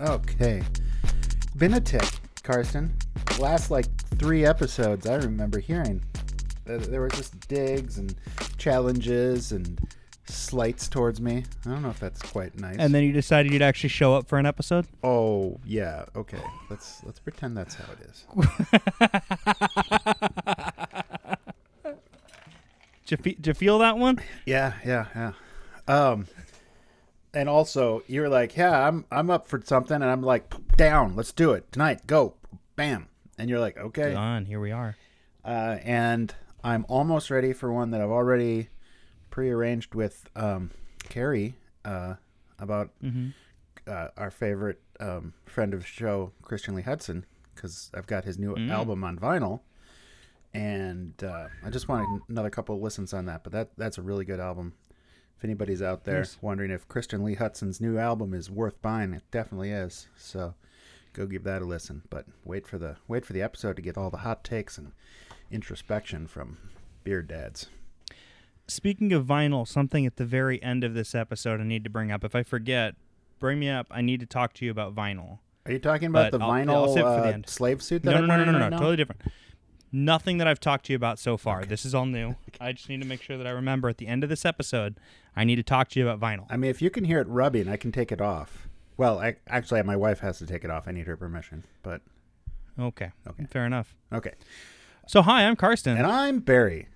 Okay. Been a tick, Karsten. Last like three episodes, I remember hearing there were just digs and challenges and slights towards me. I don't know if that's quite nice. And then you decided you'd actually show up for an episode. oh yeah, okay. Let's let's pretend that's how it is. Did you, fe- did you feel that one? Yeah, yeah, yeah. Um, and also you're like, yeah, I'm I'm up for something, and I'm like, down, let's do it tonight, go, bam, and you're like, okay, On here we are. uh, and I'm almost ready for one that I've already prearranged with um, Carrie uh, about Mm-hmm. uh, our favorite um, friend of the show, Christian Lee Hutson, because I've got his new Mm. album on vinyl, and uh, I just wanted another couple of listens on that. But that that's a really good album. Anybody's out there Nice. wondering if Christian Lee Hutson's new album is worth buying, it definitely is. So go give that a listen. But wait for the wait for the episode to get all the hot takes and introspection from Beard Dads. Speaking of vinyl, something at the very end of this episode I need to bring up. If I forget, bring me up. I need to talk to you about vinyl. Are you talking about But the I'll- vinyl I'll for the uh, slave suit? That No, I'm no, no, no, no, no, now? totally different. Nothing that I've talked to you about so far. This is all new. I just need to make sure that I remember at the end of this episode, I need to talk to you about vinyl. I mean, if you can hear it rubbing, I can take it off. Well, I, actually, my wife has to take it off. I need her permission. But Okay. Okay. Fair enough. okay. So, hi, I'm Karsten, And I'm Barrie.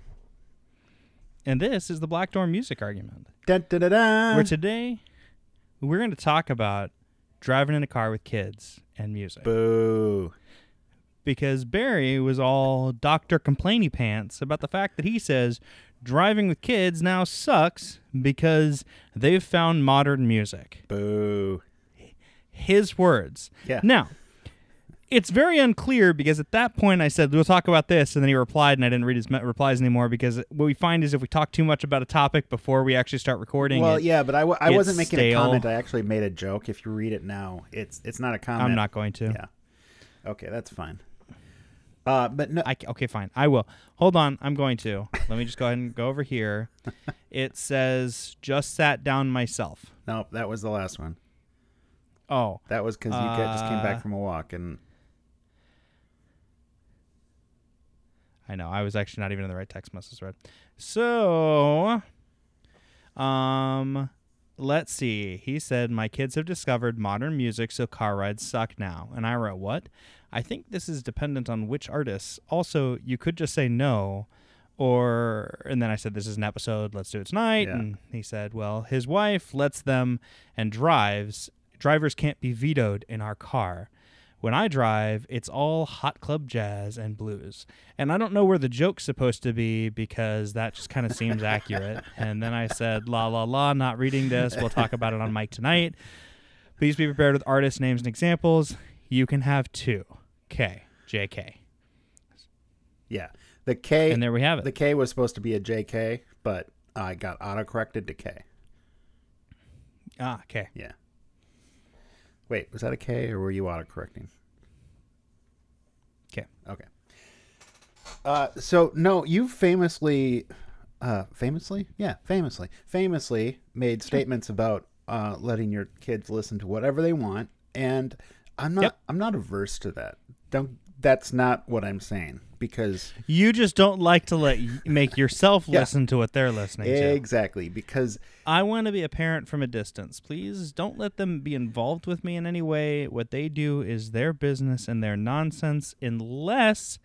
and this is the Black Door Music Argument. Dun, dun, dun, dun. where today we're going to talk about driving in a car with kids and music. Boo. Because Barrie was all Dr. Complainy Pants about the fact that he says driving with kids now sucks because they've found modern music. Boo. His words. Yeah. Now, it's very unclear because at that point I said, we'll talk about this. And then he replied, and I didn't read his replies anymore because what we find is if we talk too much about a topic before we actually start recording, Well, it- yeah, but I, w- I wasn't making stale. a comment. I actually made a joke. If you read it now, it's it's not a comment. I'm not going to. Yeah. Okay, that's fine. Uh, but no. I, okay, fine. I will. Hold on. I'm going to. Let me just go ahead and go over here. It says, just sat down myself. no, that was the last one. Oh, That was because you ca- just came Uh, back from a walk, and I know. I was actually not even in the right text message thread. So, um, let's see. He said, My kids have discovered modern music, so car rides suck now. And I wrote, What? I think this is dependent on which artists. Also, you could just say no. Or, and then I said, This is an episode. Let's do it tonight. Yeah. And he said, Well, his wife lets them and drives. Drivers can't be vetoed in our car. When I drive, it's all hot club jazz and blues. And I don't know where the joke's supposed to be because that just kind of seems accurate. And then I said, la, la, la, not reading this. We'll talk about it on mic tonight. Please be prepared with artist names and examples. You can have two. K. JK. yeah, the K And there we have it. the K was supposed to be a JK, but I got autocorrected to K. ah, K. Yeah. Wait, was that a K or were you autocorrecting? K. Okay. Uh, so no, you famously, uh, famously, yeah, famously, famously made statements about uh, letting your kids listen to whatever they want, and I'm not, Yep. I'm not averse to that. Don't. That's not what I'm saying because You just don't like to let y- make yourself Yeah. listen to what they're listening to. exactly because I want to be a parent from a distance. Please don't let them be involved with me in any way. What they do is their business and their nonsense, unless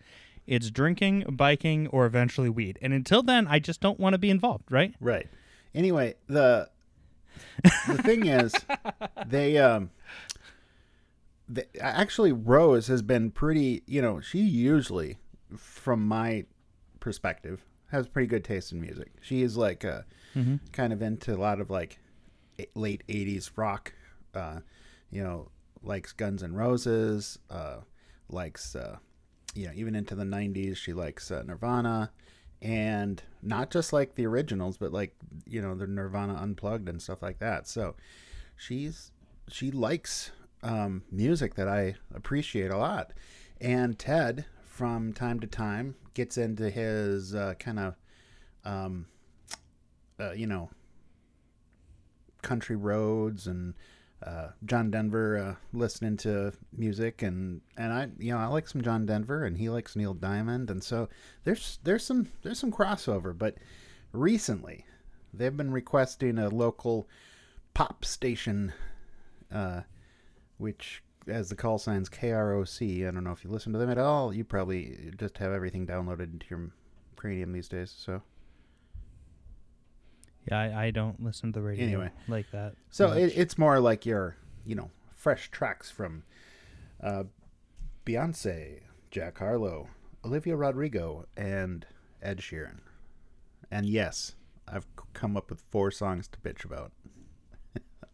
it's drinking, biking, or eventually weed. And until then, I just don't want to be involved, right? Right. Anyway, the the thing is, they um, they, actually Rose has been pretty. You know, she usually, from my perspective, has pretty good taste in music. She is like uh, kind of into a lot of like late '80s rock. Uh, you know, likes Guns N' Roses. Uh, likes uh, you know, even into the '90s. She likes uh, Nirvana and not just like the originals, but like you know the Nirvana unplugged and stuff like that. So she's she likes um, music that I appreciate a lot, and Ted from time to time gets into his uh, kind of um, uh, you know country roads and uh, John Denver uh, listening to music, and and I you know I like some John Denver, and he likes Neil Diamond, and so there's there's some there's some crossover. But recently, they've been requesting a local pop station, uh, which as the call signs KROC. I don't know if you listen to them at all. You probably just have everything downloaded into your cranium these days. So Yeah, I, I don't listen to the radio Anyway. like that. So it, it's more like your, you know, fresh tracks from uh, Beyonce, Jack Harlow, Olivia Rodrigo, and Ed Sheeran. And yes, I've come up with four songs to bitch about.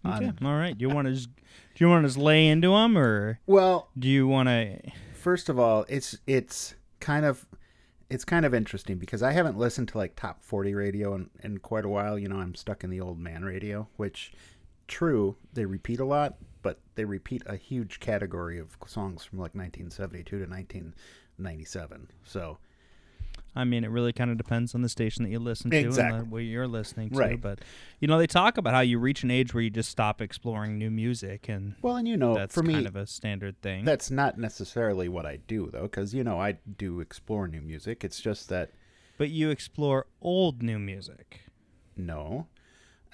Okay. All right. Do you want to just do you want to just lay into them, or well, do you want to? first of all, it's it's kind of it's kind of interesting because I haven't listened to like top 40 radio in, in quite a while. You know, I'm stuck in the old man radio, which true, they repeat a lot, but they repeat a huge category of songs from like 1972 to 1997. So, I mean, it really kind of depends on the station that you listen to Exactly. and what you're listening to. Right. But you know, they talk about how you reach an age where you just stop exploring new music, and well, and you know, that's for me, kind of a standard thing. that's not necessarily what I do though, because you know, I do explore new music. It's just that but you explore old new music. No.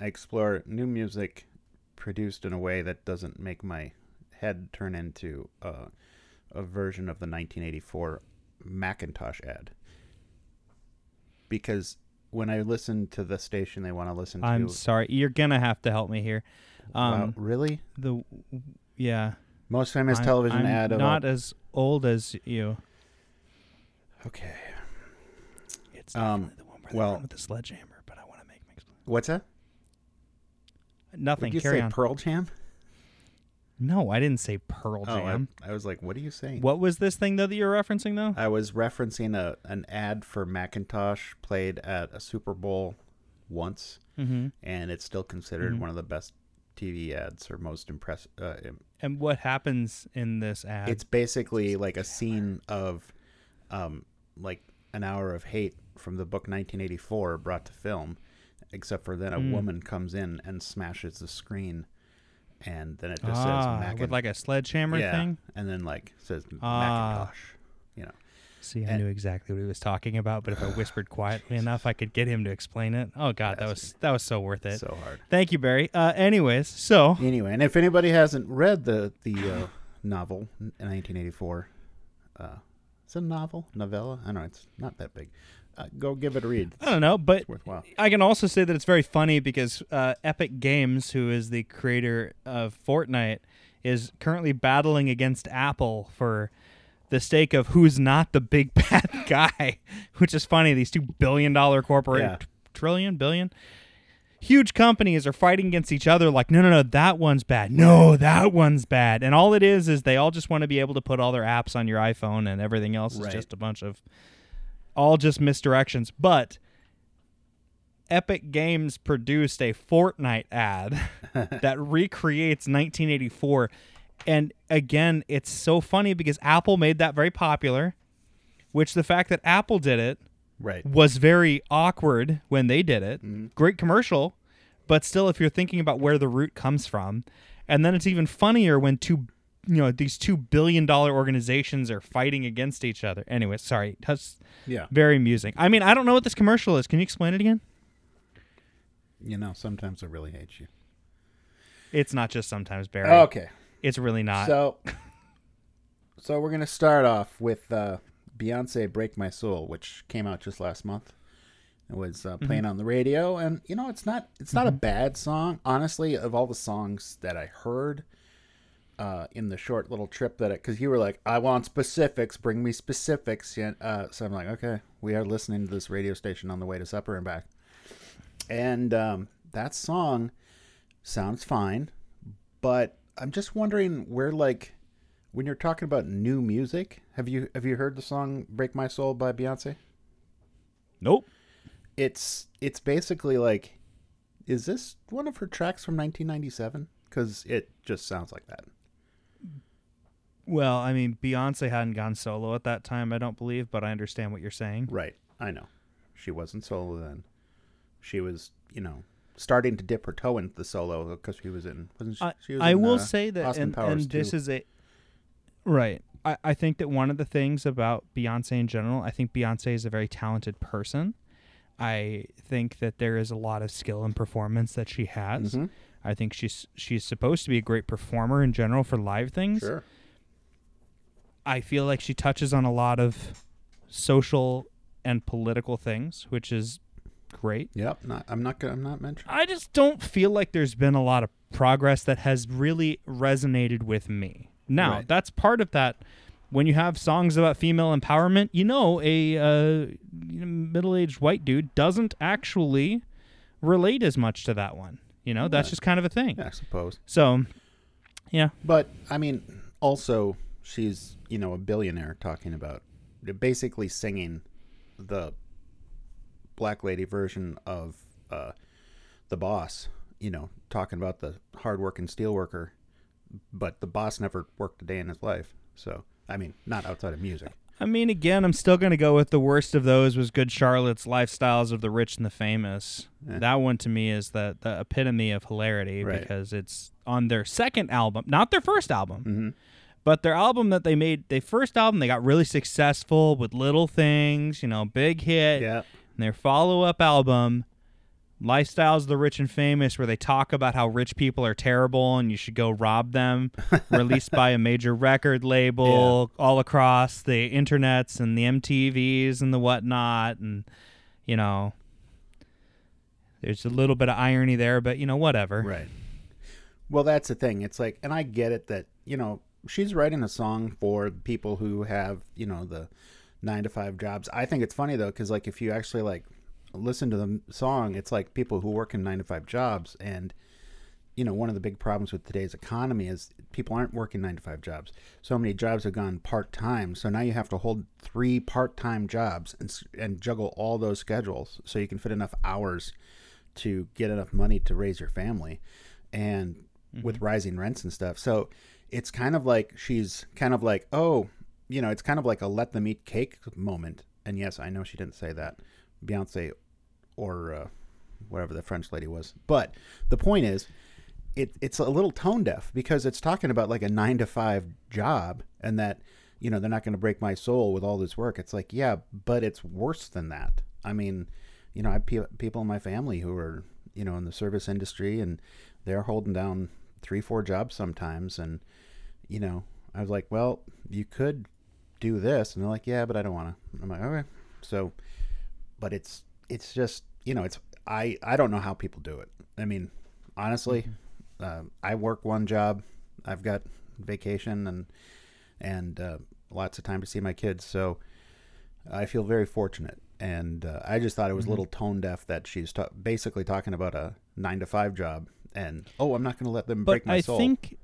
I explore new music produced in a way that doesn't make my head turn into uh, a version of the 1984 Macintosh ad. Because when I listen to the station they want to listen I'm sorry, you're gonna have to help me here. Um, wow, really? the yeah, Most famous I'm- television I'm ad of not as old as you. Okay. It's Um, the one where well- with the sledgehammer, but I want to make mixed. What's that? Nothing. Did you Carry say on. Pearl Jam? No, I didn't say Pearl Oh, I, Jam. I was like, what are you saying? what was this thing though that you're referencing though? I was referencing a an ad for Macintosh played at a Super Bowl once. mm-hmm. and it's still considered Mhm. one of the best TV ads or most impressive. Uh, And what happens in this ad? it's basically like a scene of, um, like an hour of hate from the book 1984 brought to film, except for then a Mm. woman comes in and smashes the screen, and then it just ah, says Macin- with like a sledgehammer yeah, thing. and then like says Ah. Macintosh. You know, See, I And- knew exactly what he was talking about, but if I whispered quietly enough, I could get him to explain it. Oh God, that was that was so worth it. so hard. Thank you, Barrie. Uh, anyways, so Anyway, and if anybody hasn't read the the uh, novel in 1984, uh, it's a novel, novella. I don't know it's not that big. Uh, go give it a read. I don't know, but. I can also say that it's very funny because uh, Epic Games, who is the creator of Fortnite, is currently battling against Apple for the stake of who's not the big bad guy, which is funny. These two billion dollar corporate Yeah. t- trillion billion huge companies are fighting against each other like no no no that one's bad no that one's bad and all it is is they all just want to be able to put all their apps on your iphone and everything else is just a bunch of all just misdirections but Epic Games produced a Fortnite ad that recreates 1984. And again, it's so funny because Apple made that very popular, which the fact that Apple did it Right. was very awkward when they did it. Mhm. Great commercial, but still, if you're thinking about where the root comes from, and then it's even funnier when two, you know, these two billion dollar organizations are fighting against each other. Anyway, sorry, that's Yeah. very amusing. I mean, I don't know what this commercial is. Can you explain it again? You know, sometimes I really hate you. It's not just sometimes Barrie. Okay. It's really not. So, so we're gonna start off with uh, Beyonce "Break My Soul," which came out just last month. It was uh, playing on the radio, and you know, it's not it's not a bad song. Honestly, of all the songs that I heard uh, in the short little trip that, it because you were like, "I want specifics, bring me specifics," yeah, uh, so I'm like, okay, we are listening to this radio station on the way to supper and back, and um, that song sounds fine, but I'm just wondering where like when you're talking about new music, have you have you heard the song "Break My Soul" by Beyonce? nope. It's it's basically like, is this one of her tracks from 1997? Because it just sounds like that. Well, I mean, Beyonce hadn't gone solo at that time, I don't believe, but I understand what you're saying. Right. I know. She wasn't solo then. She was, you know, starting to dip her toe into the solo because she was in. Wasn't she? I, she was I in, will uh, say that, Austin and, Powers and this too. is a right. I, I think that one of the things about Beyonce in general, I think Beyonce is a very talented person. I think that there is a lot of skill and performance that she has. Mhm. I think she's she's supposed to be a great performer in general for live things. Sure. I feel like she touches on a lot of social and political things, which is great. Yep. Not. I'm not. gonna I'm not mentioning. I just don't feel like there's been a lot of progress that has really resonated with me. Now, Right. that's part of that. When you have songs about female empowerment, you know, a uh, middle-aged white dude doesn't actually relate as much to that one. You know, that's just kind of a thing. I suppose. So, yeah, But I mean, also she's you know a billionaire talking about basically singing the black lady version of uh, the boss. You know, talking about the hardworking steelworker, but the boss never worked a day in his life. So I mean, not outside of music. I mean, again, I'm still going to go with the worst of those was Good Charlotte's Lifestyles of the Rich and the Famous. That one to me is the, the epitome of hilarity Right. because it's on their second album, not their first album, hmm but their album that they made, their first album, they got really successful with little things, you know, big hit. Yeah. And their follow up album, Lifestyles of the Rich and Famous, where they talk about how rich people are terrible and you should go rob them, released by a major record label all across the internets and the MTVs and the whatnot. And, you know, there's a little bit of irony there, but, you know, whatever. Right. Well, that's the thing. It's like, and I get it that you know she's writing a song for people who have you know the nine to five jobs. I think it's funny though because like if you actually like listen to the song, it's like people who work in nine to five jobs, and you know one of the big problems with today's economy is people aren't working nine to five jobs. So many jobs have gone part time. So now you have to hold three part time jobs and and juggle all those schedules so you can fit enough hours to get enough money to raise your family and with mm-hmm. rising rents and stuff. So it's kind of like she's kind of like, oh, you know, it's kind of like a let them eat cake moment. And yes, I know she didn't say that, Beyonce or uh, whatever the French lady was. But the point is, it, it's a little tone deaf because it's talking about like a nine to five job and that, you know, they're not going to break my soul with all this work. It's like, yeah, but it's worse than that. I mean, you know, I have pe- people in my family who are, you know, in the service industry and they're holding down three, four jobs sometimes. And, you know, I was like, well, you could do this. And they're like, yeah, but I don't want to. I'm like, okay. So, but it's, it's just, you know, it's, I, I don't know how people do it. I mean, honestly, uh, I work one job. I've got vacation and, and, uh, lots of time to see my kids. So I feel very fortunate. And uh, I just thought it was a little tone deaf that she's ta- basically talking about a nine to five job and oh, I'm not going to let them But break my I soul. think,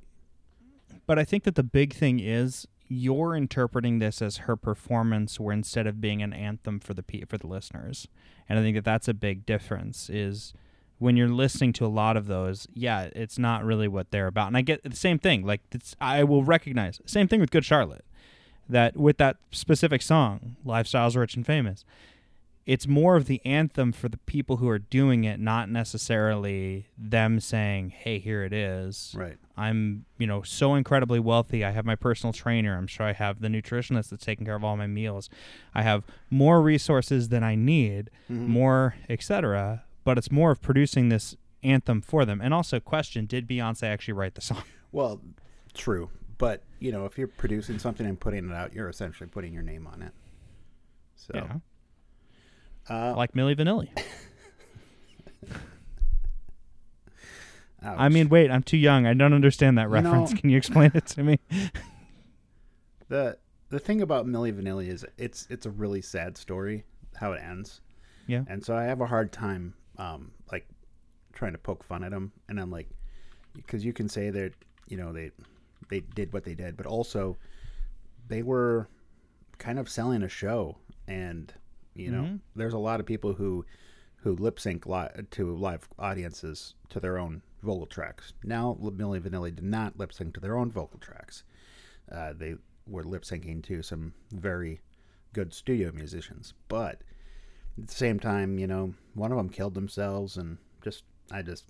but I think that the big thing is you're interpreting this as her performance, where instead of being an anthem for the for the listeners, and I think that that's a big difference. Is when you're listening to a lot of those, yeah, it's not really what they're about. And I get the same thing. Like I will recognize same thing with Good Charlotte, that with that specific song, "Lifestyles Rich and Famous." It's more of the anthem for the people who are doing it, not necessarily them saying, "Hey, here it is." right. I'm, you know, so incredibly wealthy. I have my personal trainer. I'm sure I have the nutritionist that's taking care of all my meals. I have more resources than I need, Mhm. more, etc. But it's more of producing this anthem for them. And also, question: Did Beyonce actually write the song? Well, true. But, you know, if you're producing something and putting it out, you're essentially putting your name on it. So, Yeah, uh, like Milli Vanilli. I mean, wait, I'm too young. I don't understand that reference. Can you explain it to me? the the thing about Milli Vanilli is it's it's a really sad story how it ends. Yeah. And so I have a hard time um like trying to poke fun at them and I'm like because you can say that you know they they did what they did but also they were kind of selling a show and you know Mhm. there's a lot of people who who lip sync li- to live audiences to their own vocal tracks. Now Milli Vanilli did not lip sync to their own vocal tracks. Uh, they were lip syncing to some very good studio musicians, but at the same time, you know, one of them killed themselves and just I just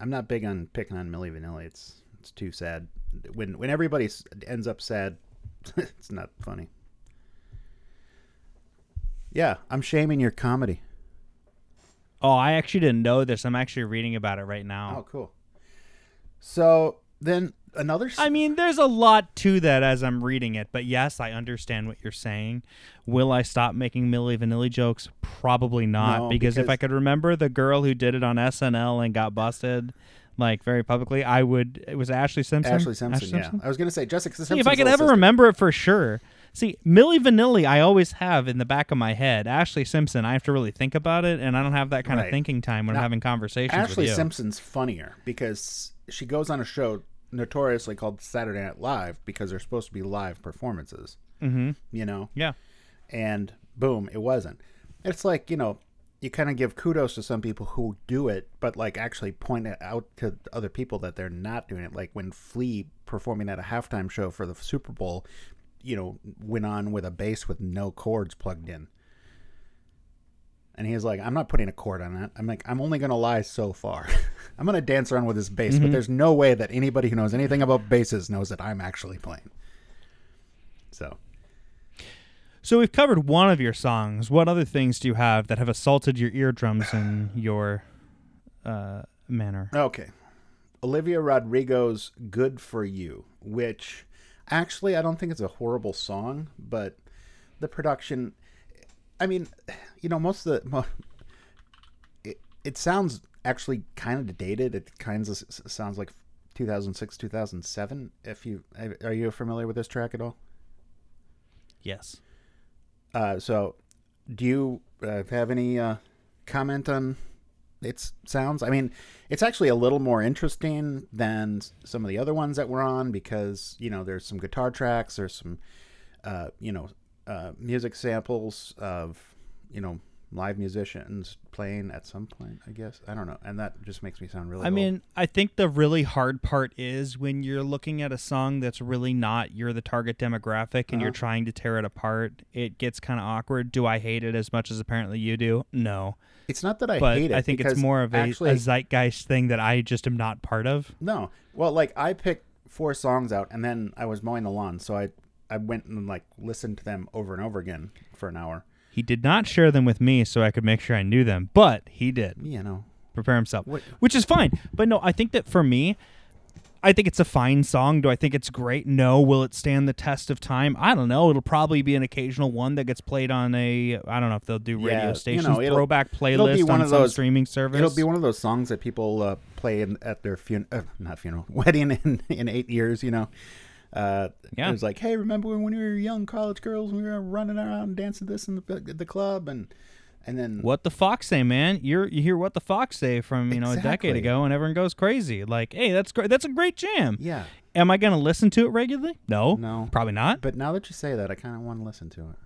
I'm not big on picking on Milli Vanilli. It's it's too sad. When when everybody ends up sad, it's not funny. Yeah, I'm shaming your comedy. Oh, I actually didn't know this. I'm actually reading about it right now. Oh, cool. So then another. I mean, there's a lot to that as I'm reading it, but yes, I understand what you're saying. Will I stop making Milli Vanilli jokes? Probably not, No, because, if I could remember the girl who did it on SNL and got busted, like very publicly, I would. It was Ashlee Simpson. Ashlee Simpson, yeah. I was gonna say Jessica Simpson. if I could ever remember it for sure. See, Milli Vanilli, I always have in the back of my head. Ashlee Simpson, I have to really think about it, and I don't have that kind Right. of thinking time when Now, I'm having conversations Ashlee with you. Simpson's funnier because she goes on a show notoriously called Saturday Night Live because they're supposed to be live performances. mm-hmm. You know, Yeah. and boom, it wasn't. It's like you know, you kind of give kudos to some people who do it, but like actually point it out to other people that they're not doing it. Like when Flea performing at a halftime show for the Super Bowl, you know, went on with a bass with no cords plugged in. And he's like, I'm not putting a cord on that. I'm like, I'm only going to lie so far. I'm going to dance around with this bass, but there's no way that anybody who knows anything about basses knows that I'm actually playing. So, So we've covered one of your songs. What other things do you have that have assaulted your eardrums in your uh, manner? Okay. Olivia Rodrigo's Good for You, which actually I don't think it's a horrible song, but the production I mean, you know, most of the mo- it, it sounds actually kind of dated. It kind of sounds like 2006, 2007. If you are you familiar with this track at all? Yes. Uh, so, do you uh, have any uh, comment on its sounds? I mean, it's actually a little more interesting than some of the other ones that we're on because you know there's some guitar tracks, there's some uh, you know uh, music samples of you know live musicians playing at some point. I guess I don't know, and that just makes me sound really. I old. mean, I think the really hard part is when you're looking at a song that's really not you're the target demographic and you're Uh-huh. trying to tear it apart. It gets kind of awkward. Do I hate it as much as apparently you do? No. it's not that I but hate it. I think it's more of a, actually, a zeitgeist thing that I just am not part of. No. Well, like I picked four songs out, and then I was mowing the lawn, so I I went and like listened to them over and over again for an hour. He did not share them with me so I could make sure I knew them, but he did You know, prepare himself, What- which is fine. But no, I think that for me, I think it's a fine song. Do I think it's great? No. Will it stand the test of time? I don't know. It'll probably be an occasional one that gets played on a I don't know if they'll do radio Yeah, you stations know, it'll- throwback playlist one on of some those- streaming service. it'll be one of those songs that people uh, play in, at their fun uh, not funeral wedding in in eight years. You know. Uh, Yeah. It was like, hey, remember when we were young college girls? We were running around dancing this in the the club, and and then what the fox say, man? You're you hear what the fox say from you know a decade ago, and everyone goes crazy. Like, hey, that's great. That's a great jam. yeah. Am I gonna listen to it regularly? No, No. probably not. But now that you say that, I kind of want to listen to it.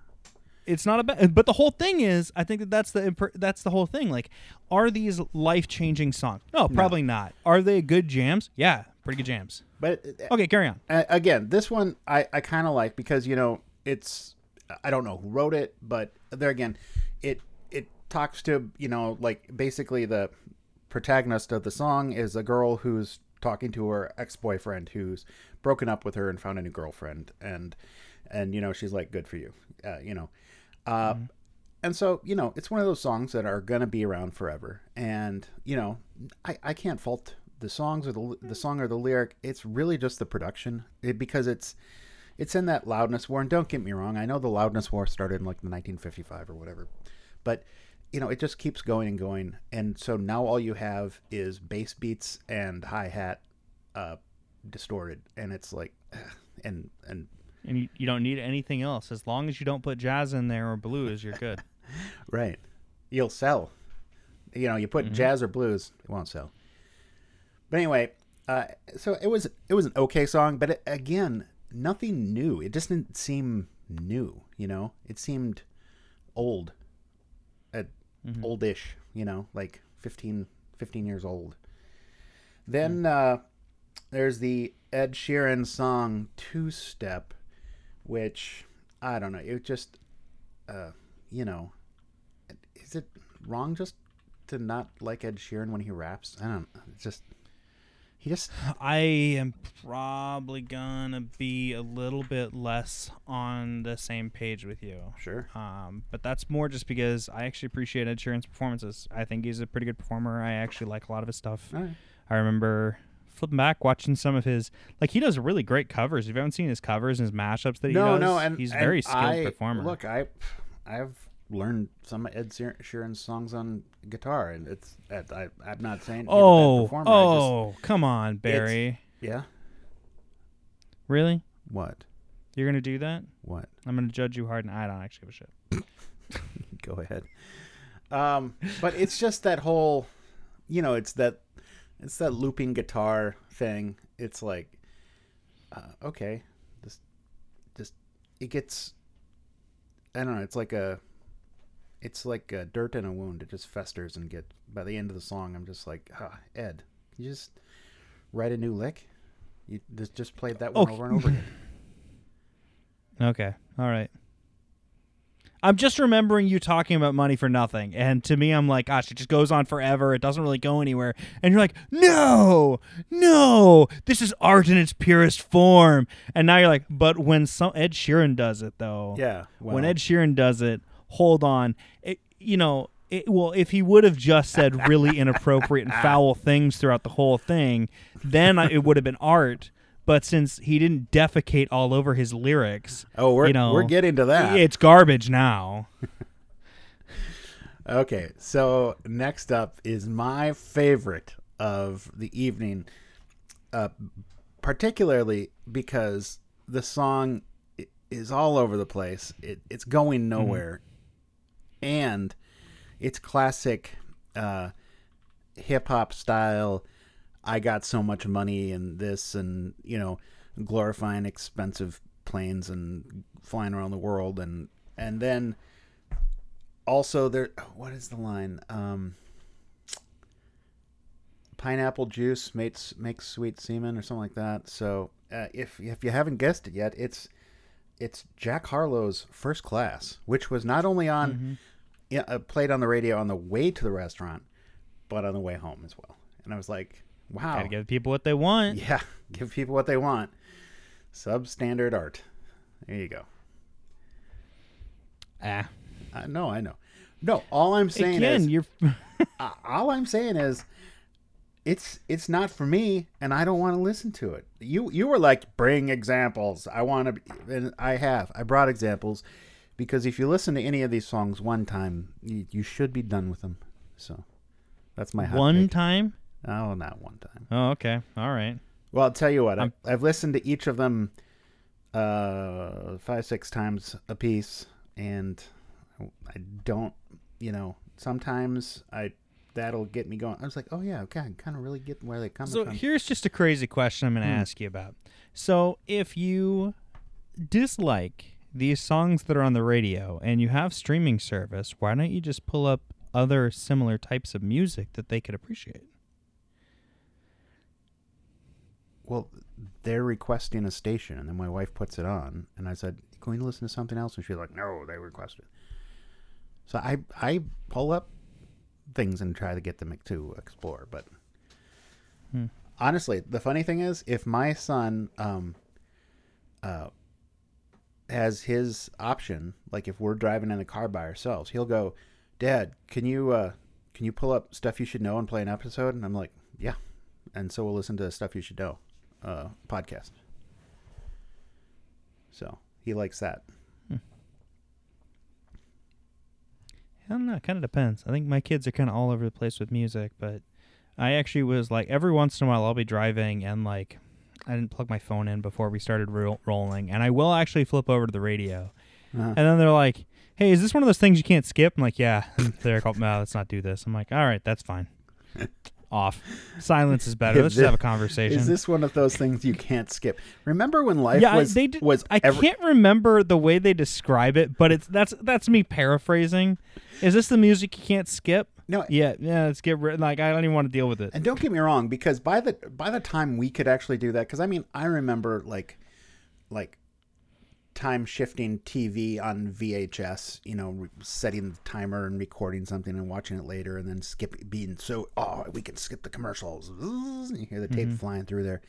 it's not a bad but the whole thing is i think that that's the impor- that's the whole thing like are these life-changing songs no probably not are they good jams yeah pretty good jams. But okay carry on. Uh, again, this one I, I kind of like because you know it's I don't know who wrote it, but there again, it it talks to you know like basically the protagonist of the song is a girl who's talking to her ex boyfriend who's broken up with her and found a new girlfriend, and and you know she's like, good for you, uh, you know, uh, and so you know it's one of those songs that are gonna be around forever, and you know I I can't fault the songs or the the song or the lyric. It's really just the production it, because it's it's in that loudness war. And don't get me wrong, I know the loudness war started in like the 1955 or whatever, but you know it just keeps going and going. And so now all you have is bass beats and hi hat, uh, distorted, and it's like, and and and you, you don't need anything else as long as you don't put jazz in there or blues you're good right, you'll sell. You know, you put jazz or blues, it won't sell. But anyway, uh, so it was it was an okay song, but it, again, nothing new. It just didn't seem new. You know, it seemed old, uh, oldish. You know, like 15, 15 years old. Then uh, there's the Ed Sheeran song Two Step, which I don't know. It just, uh, you know, is it wrong just to not like Ed Sheeran when he raps? I don't. It's just he just I am probably gonna be a little bit less on the same page with you. sure. Um, but that's more just because I actually appreciate Ed Sheeran's performances. I think he's a pretty good performer. I actually like a lot of his stuff. Right. I remember flipping back watching some of his like he does really great covers. If you haven't seen his covers and his mashups that he No, does, no, and he's and very skilled I- performer. Look, I I've learned some of Ed Sheer- Sheeran's songs on guitar, and it's I, I'm not saying he's a bad oh, performer, I just- oh, come on, Barrie. yeah. Really? What? You're gonna do that? What? I'm gonna judge you hard, and I don't actually give a shit. Go ahead. Um, but it's just that whole, you know, it's that, it's that looping guitar thing. It's like, uh, okay, this, just it gets. I don't know. It's like a, it's like a dirt in a wound. It just festers and get. By the end of the song, I'm just like, ah, Ed, you just write a new lick. You just just played that one Okay. over and over again. Okay. All right. I'm just remembering you talking about money for nothing. And to me, I'm like, gosh, it just goes on forever. It doesn't really go anywhere. And you're like, no, no, this is art in its purest form. And now you're like, but when some Ed Sheeran does it, though, Yeah. Well, when Ed Sheeran does it, hold on. It, you know, it, well, if he would have just said really inappropriate and foul things throughout the whole thing, then I, it would have been art. But since he didn't defecate all over his lyrics, oh, we're you know, we're getting to that. it's garbage now. Okay, so next up is my favorite of the evening, uh, particularly because the song is all over the place. It, it's going nowhere, and it's classic uh, hip hop style. I got so much money and this, and you know, glorifying expensive planes and flying around the world, and and then also there what is the line um pineapple juice makes makes sweet semen or something like that so uh, if if you haven't guessed it yet it's it's jack harlow's first class which was not only on yeah, uh, played on the radio on the way to the restaurant but on the way home as well and i was like wow Gotta give people what they want. yeah give people what they want substandard art there you go Ah. uh, no i know no all i'm saying Again, is you're. Uh, all I'm saying is, it's it's not for me, and I don't want to listen to it. You you were like, bring examples. I want to, and I have. I brought examples because if you listen to any of these songs one time, you, you should be done with them. So that's my one take. time. Oh, not one time. Oh, okay. All right. Well, I'll tell you what. I, I've listened to each of them uh, five six times a piece, and I don't. You know, sometimes I that'll get me going. I was like, oh yeah, okay, I kind of really get where they come So from. So here's just a crazy question I'm going to Hmm. ask you about. So if you dislike these songs that are on the radio and you have streaming service, why don't you just pull up other similar types of music that they could appreciate? well, they're requesting a station, and then my wife puts it on, and I said, "Going to listen to something else?" And she's like, "No, they requested." So I I pull up things and try to get them to explore, but Hmm. honestly, the funny thing is, if my son um uh has his option, like if we're driving in the car by ourselves, he'll go, "Dad, can you uh can you pull up stuff you should know and play an episode?" And I'm like, "Yeah." And so we'll listen to stuff you should know uh podcast. So, he likes that. I don't know. It kind of depends. I think my kids are kind of all over the place with music, but I actually was like every once in a while I'll be driving and like I didn't plug my phone in before we started ro- rolling, and I will actually flip over to the radio, Uh-huh. and then they're like, "Hey, is this one of those things you can't skip?" I'm like, "Yeah." they're like, "No, let's not do this." I'm like, "All right, that's fine." Off. Silence is better. Let's just have a conversation. Is this one of those things you can't skip? Remember when life yeah, was they did, was I every- can't remember the way they describe it, but it's that's that's me paraphrasing. Is this the music you can't skip? No, Yeah, yeah. Let's get rid. Like I don't even want to deal with it. And don't get me wrong, because by the by the time we could actually do that, because I mean, I remember like like time shifting TV on VHS, you know, setting the timer and recording something and watching it later, and then skip being so oh we can skip the commercials. You hear the tape flying through there,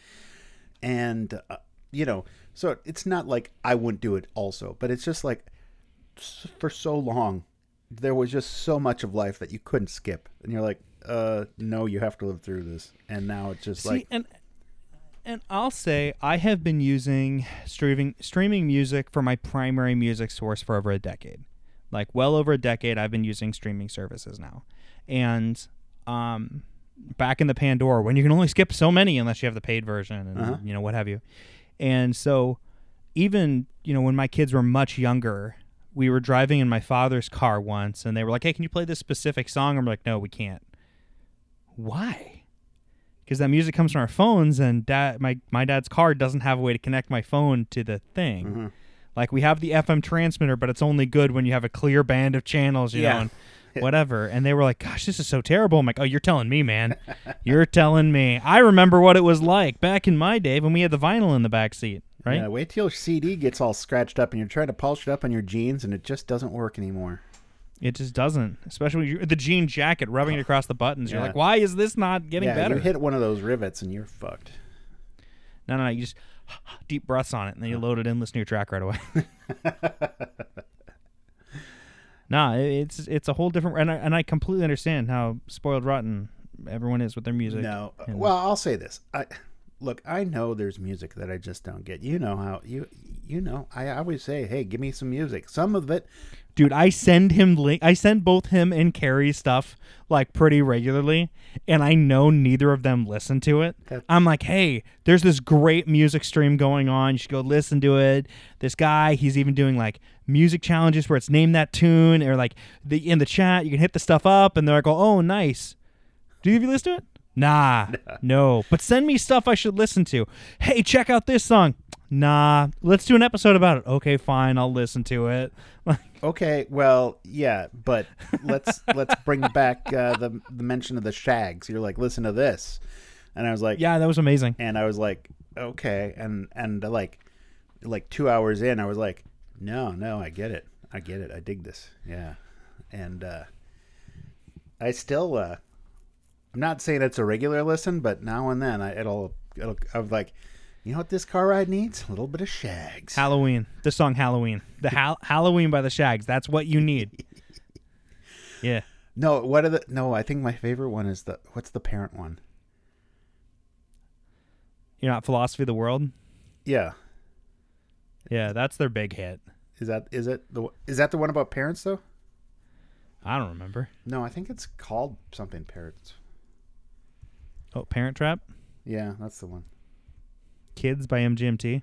and uh, you know, so it's not like I wouldn't do it also, but it's just like for so long there was just so much of life that you couldn't skip, and you're like, uh, no, you have to live through this, and now it's just See, like and and I'll say I have been using streaming streaming music for my primary music source for over a decade. Like well over a decade I've been using streaming services now. And um back in the Pandora when you can only skip so many unless you have the paid version and Uh-huh. you know what have you. And so even, you know, when my kids were much younger, we were driving in my father's car once and they were like, "Hey, can you play this specific song?" I'm like, "No, we can't." Why? Because that music comes from our phones and dad my my dad's car doesn't have a way to connect my phone to the thing Mhm. like we have the fm transmitter but it's only good when you have a clear band of channels you Yeah. know and whatever and they were like gosh this is so terrible i'm like oh you're telling me man you're telling me i remember what it was like back in my day when we had the vinyl in the back seat right Yeah, wait till your CD gets all scratched up and you're trying to polish it up on your jeans and it just doesn't work anymore. It just doesn't especially when you the jean jacket rubbing it across the buttons you're Yeah. like why is this not getting yeah, better you hit one of those rivets and you're fucked. no no no you just deep breaths on it and then you load it in listen to your track right away Nah, it- it's it's a whole different, and I and I completely understand how spoiled rotten everyone is with their music. No, and- well, I'll say this. I look, I know there's music that I just don't get. You know how you you know. I always say, hey, give me some music. Some of it, dude, I send him link. I send both him and Carrie stuff like pretty regularly, and I know neither of them listen to it. That's- I'm like, hey, there's this great music stream going on. You should go listen to it. This guy, he's even doing like music challenges where it's name that tune, or like the in the chat you can hit the stuff up, and they're like, oh, nice. Do you listen to it? Nah, no. But send me stuff I should listen to. Hey, check out this song. Nah, let's do an episode about it. Okay, fine, I'll listen to it. okay, well, yeah, but let's let's bring back uh, the the mention of the Shaggs. You're like, listen to this, and I was like, yeah, that was amazing. and I was like, okay, and and uh, like like two hours in, I was like, no, no, I get it, I get it, I dig this, yeah, and uh, I still, uh, I'm not saying it's a regular listen, but now and then I, it'll it'll I'm like, you know what this car ride needs? A little bit of Shaggs. Halloween. The song Halloween. The Hal- Halloween by the Shaggs. That's what you need. Yeah. No, what are the? No, I think my favorite one is the what's the parent one? You're not Philosophy of the World? Yeah, Yeah, that's their big hit. is that is it the is that the one about parents though? I don't remember. No, I think it's called something parents. Oh, Parent Trap? Yeah, that's the one. Kids by MGMT?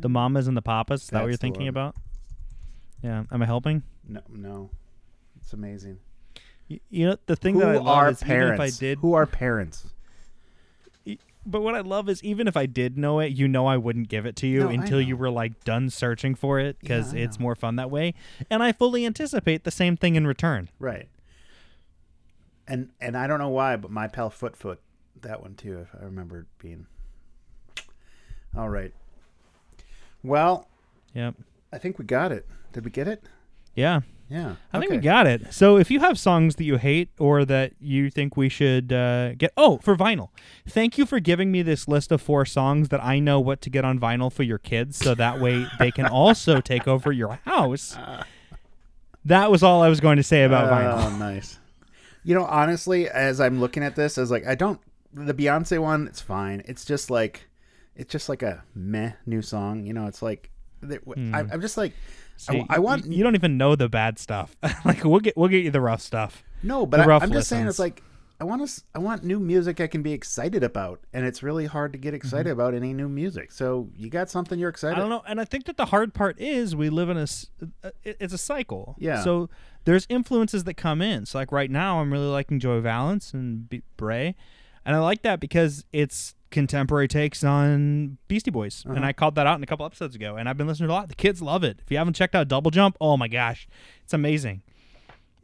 The Mamas and the Papas? Is that what you're the thinking one. about? Yeah. Am I helping? No, no, it's amazing. Y- You know, the thing Who that I love are is parents? even if I did. Who are parents? But what I love is even if I did know it, you know I wouldn't give it to you No, I until you know. were like done searching for it because Yeah, I it's know. more fun that way. And I fully anticipate the same thing in return. Right. And and I don't know why, but my pal Foot Foot, that one too. If I remember it being. All right. Well, Yep. I think we got it. Did we get it? Yeah. Yeah. I think we got it. So if you have songs that you hate or that you think we should uh, get, oh, for vinyl, thank you for giving me this list of four songs that I know what to get on vinyl for your kids, so that way they can also take over your house. That was all I was going to say about vinyl. Oh, nice. You know, honestly, as I'm looking at this, I was like, I don't. The Beyonce one, it's fine. It's just like, it's just like a meh new song. You know, it's like, I, hmm. I'm just like, I, I want you, you don't even know the bad stuff. like we'll get we'll get you the rough stuff. no, but I, I'm just saying, it's like, I want to, I want new music I can be excited about, and it's really hard to get excited about any new music. So you got something you're excited. Mm-hmm. I don't know, and I think that the hard part is we live in a s- uh, it's a cycle. Yeah. So there's influences that come in. So like right now, I'm really liking Joey Valence and B- Brae, and I like that because it's contemporary takes on Beastie Boys, and Uh-huh. I called that out in a couple episodes ago, and I've been listening to a lot. The kids love it. If you haven't checked out Double Jump, oh my gosh, it's amazing.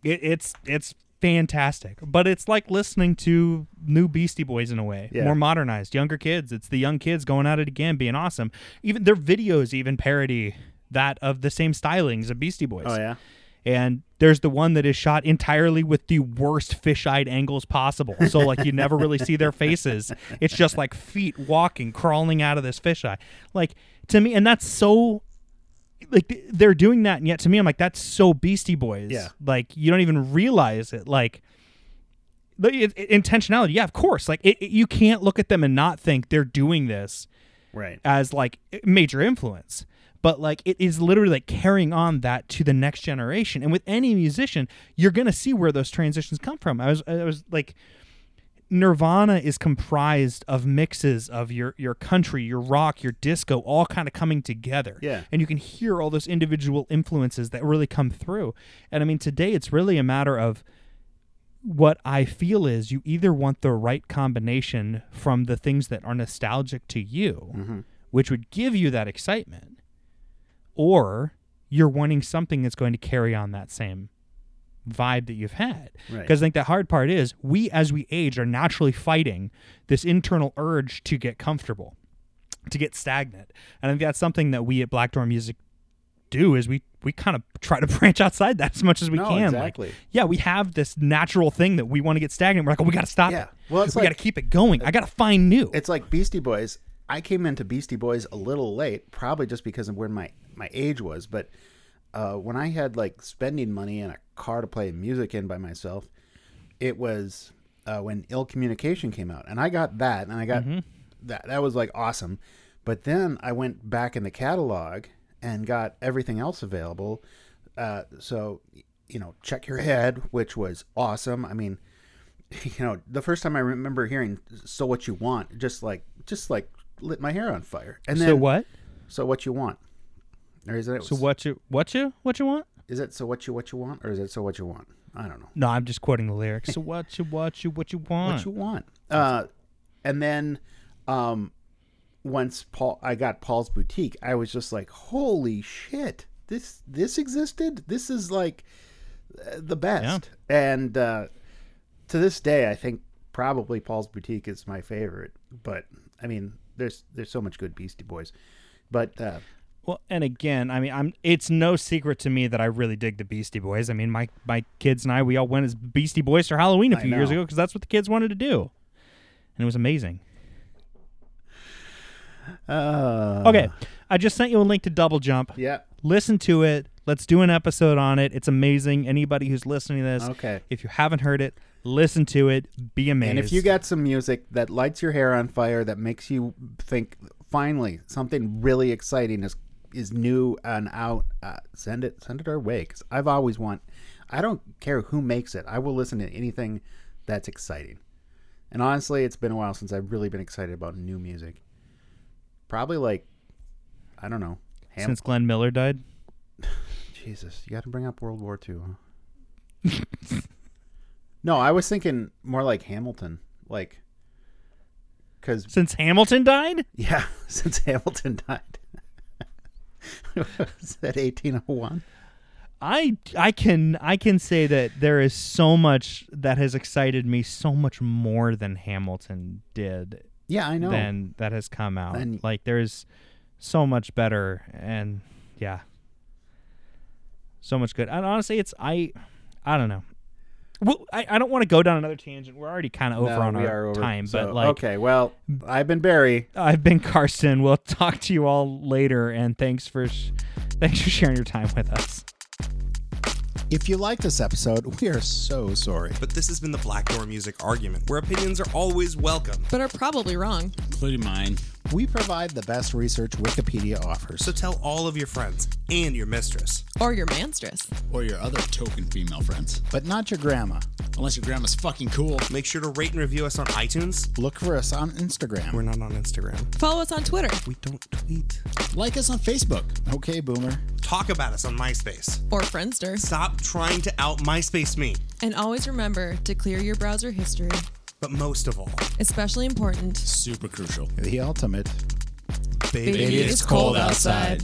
It, it's it's fantastic. But it's like listening to new Beastie Boys in a way, Yeah. more modernized, younger kids. It's the young kids going at it again, being awesome. Even their videos even parody that of the same stylings of Beastie Boys. Oh yeah. And there's the one that is shot entirely with the worst fish-eyed angles possible. So like you never really see their faces. It's just like feet walking, crawling out of this fisheye. Like to me, and that's so like they're doing that, and yet to me, I'm like, that's so Beastie Boys. Yeah. Like you don't even realize it. Like the it, it- intentionality. Yeah, of course. Like it, it- you can't look at them and not think they're doing this Right. as like major influence but like it is literally like carrying on that to the next generation and with any musician you're gonna see where those transitions come from i was i was like nirvana is comprised of mixes of your your country your rock your disco all kind of coming together Yeah. and you can hear all those individual influences that really come through and i mean today it's really a matter of what I feel is you either want the right combination from the things that are nostalgic to you, Mm-hmm. which would give you that excitement, or you're wanting something that's going to carry on that same vibe that you've had. Right. Because I think the hard part is we, as we age, are naturally fighting this internal urge to get comfortable, to get stagnant. And I think that's something that we at Black Door Music do is we we kind of try to branch outside that as much as we No, can. Like, exactly. yeah, we have this natural thing that we want to get stagnant. We're like, oh, we got to stop Yeah. it. Well, it's we like- got to keep it going. I got to find new. It's like Beastie Boys. I came into Beastie Boys a little late, probably just because of where my my age was. But uh, when I had like spending money and a car to play music in by myself, it was uh, when Ill Communication came out, and I got that, and I got that. That was like awesome. But then I went back in the catalog and got everything else available. Uh, so you know, check your head, which was awesome. I mean, you know, the first time I remember hearing "So What You Want," just like just like lit my hair on fire. And then so what? So what you want? Or is it So what you what you what you want? Is it so what you what you want, or is it so what you want? I don't know. No, I'm just quoting the lyrics. So what you what you what you want? What you want? Uh, and then, um, once Paul, I got Paul's boutique. I was just like, holy shit! This this existed. This is like uh, the best. And uh, to this day, I think probably Paul's boutique is my favorite. But I mean, there's there's so much good Beastie Boys. But uh, Well, and again, I mean, I'm. It's no secret to me that I really dig the Beastie Boys. I mean, my my kids and I, we all went as Beastie Boys for Halloween a I few years ago because that's what the kids wanted to do, and it was amazing. uh, Okay, I just sent you a link to Double Jump. yeah, Listen to it. Let's do an episode on it. It's amazing. Anybody who's listening to this, okay. if you haven't heard it, listen to it. Be amazed. And if you got some music that lights your hair on fire, that makes you think, finally, something really exciting is is new and out, uh, send it send it our way. Because I've always want, I don't care who makes it. I will listen to anything that's exciting. And honestly, it's been a while since I've really been excited about new music. Probably like, I don't know, Ham- since Glenn Miller died, Jesus, you got to bring up World War II. Huh? no, I was thinking more like Hamilton, like because since Hamilton died, yeah, since Hamilton died. Was that eighteen oh one? I I can I can say that there is so much that has excited me so much more than Hamilton did Yeah, I know. than that has come out. And- like there's so much better and yeah. So much good. And honestly it's I I don't know. Well, I, I don't want to go down another tangent. We're already kind of over No, on our over. time, So, but like okay, well, I've been Barrie. I've been Karsten. We'll talk to you all later and thanks for sh- thanks for sharing your time with us. If you like this episode, we are so sorry. But this has been the Black Door Music Argument, where opinions are always welcome. but are probably wrong. including mine. We provide the best research Wikipedia offers. So tell all of your friends and your mistress. Or your manstress. Or your other token female friends. but not your grandma. Unless your grandma's fucking cool. Make sure to rate and review us on iTunes. Look for us on Instagram. We're not on Instagram. Follow us on Twitter. We don't tweet. Like us on Facebook. Okay, boomer. Talk about us on MySpace. Or Friendster. Stop trying to out MySpace me. And always remember to clear your browser history. But most of all, Especially important. Super crucial. The ultimate. baby, Baby, it's cold outside.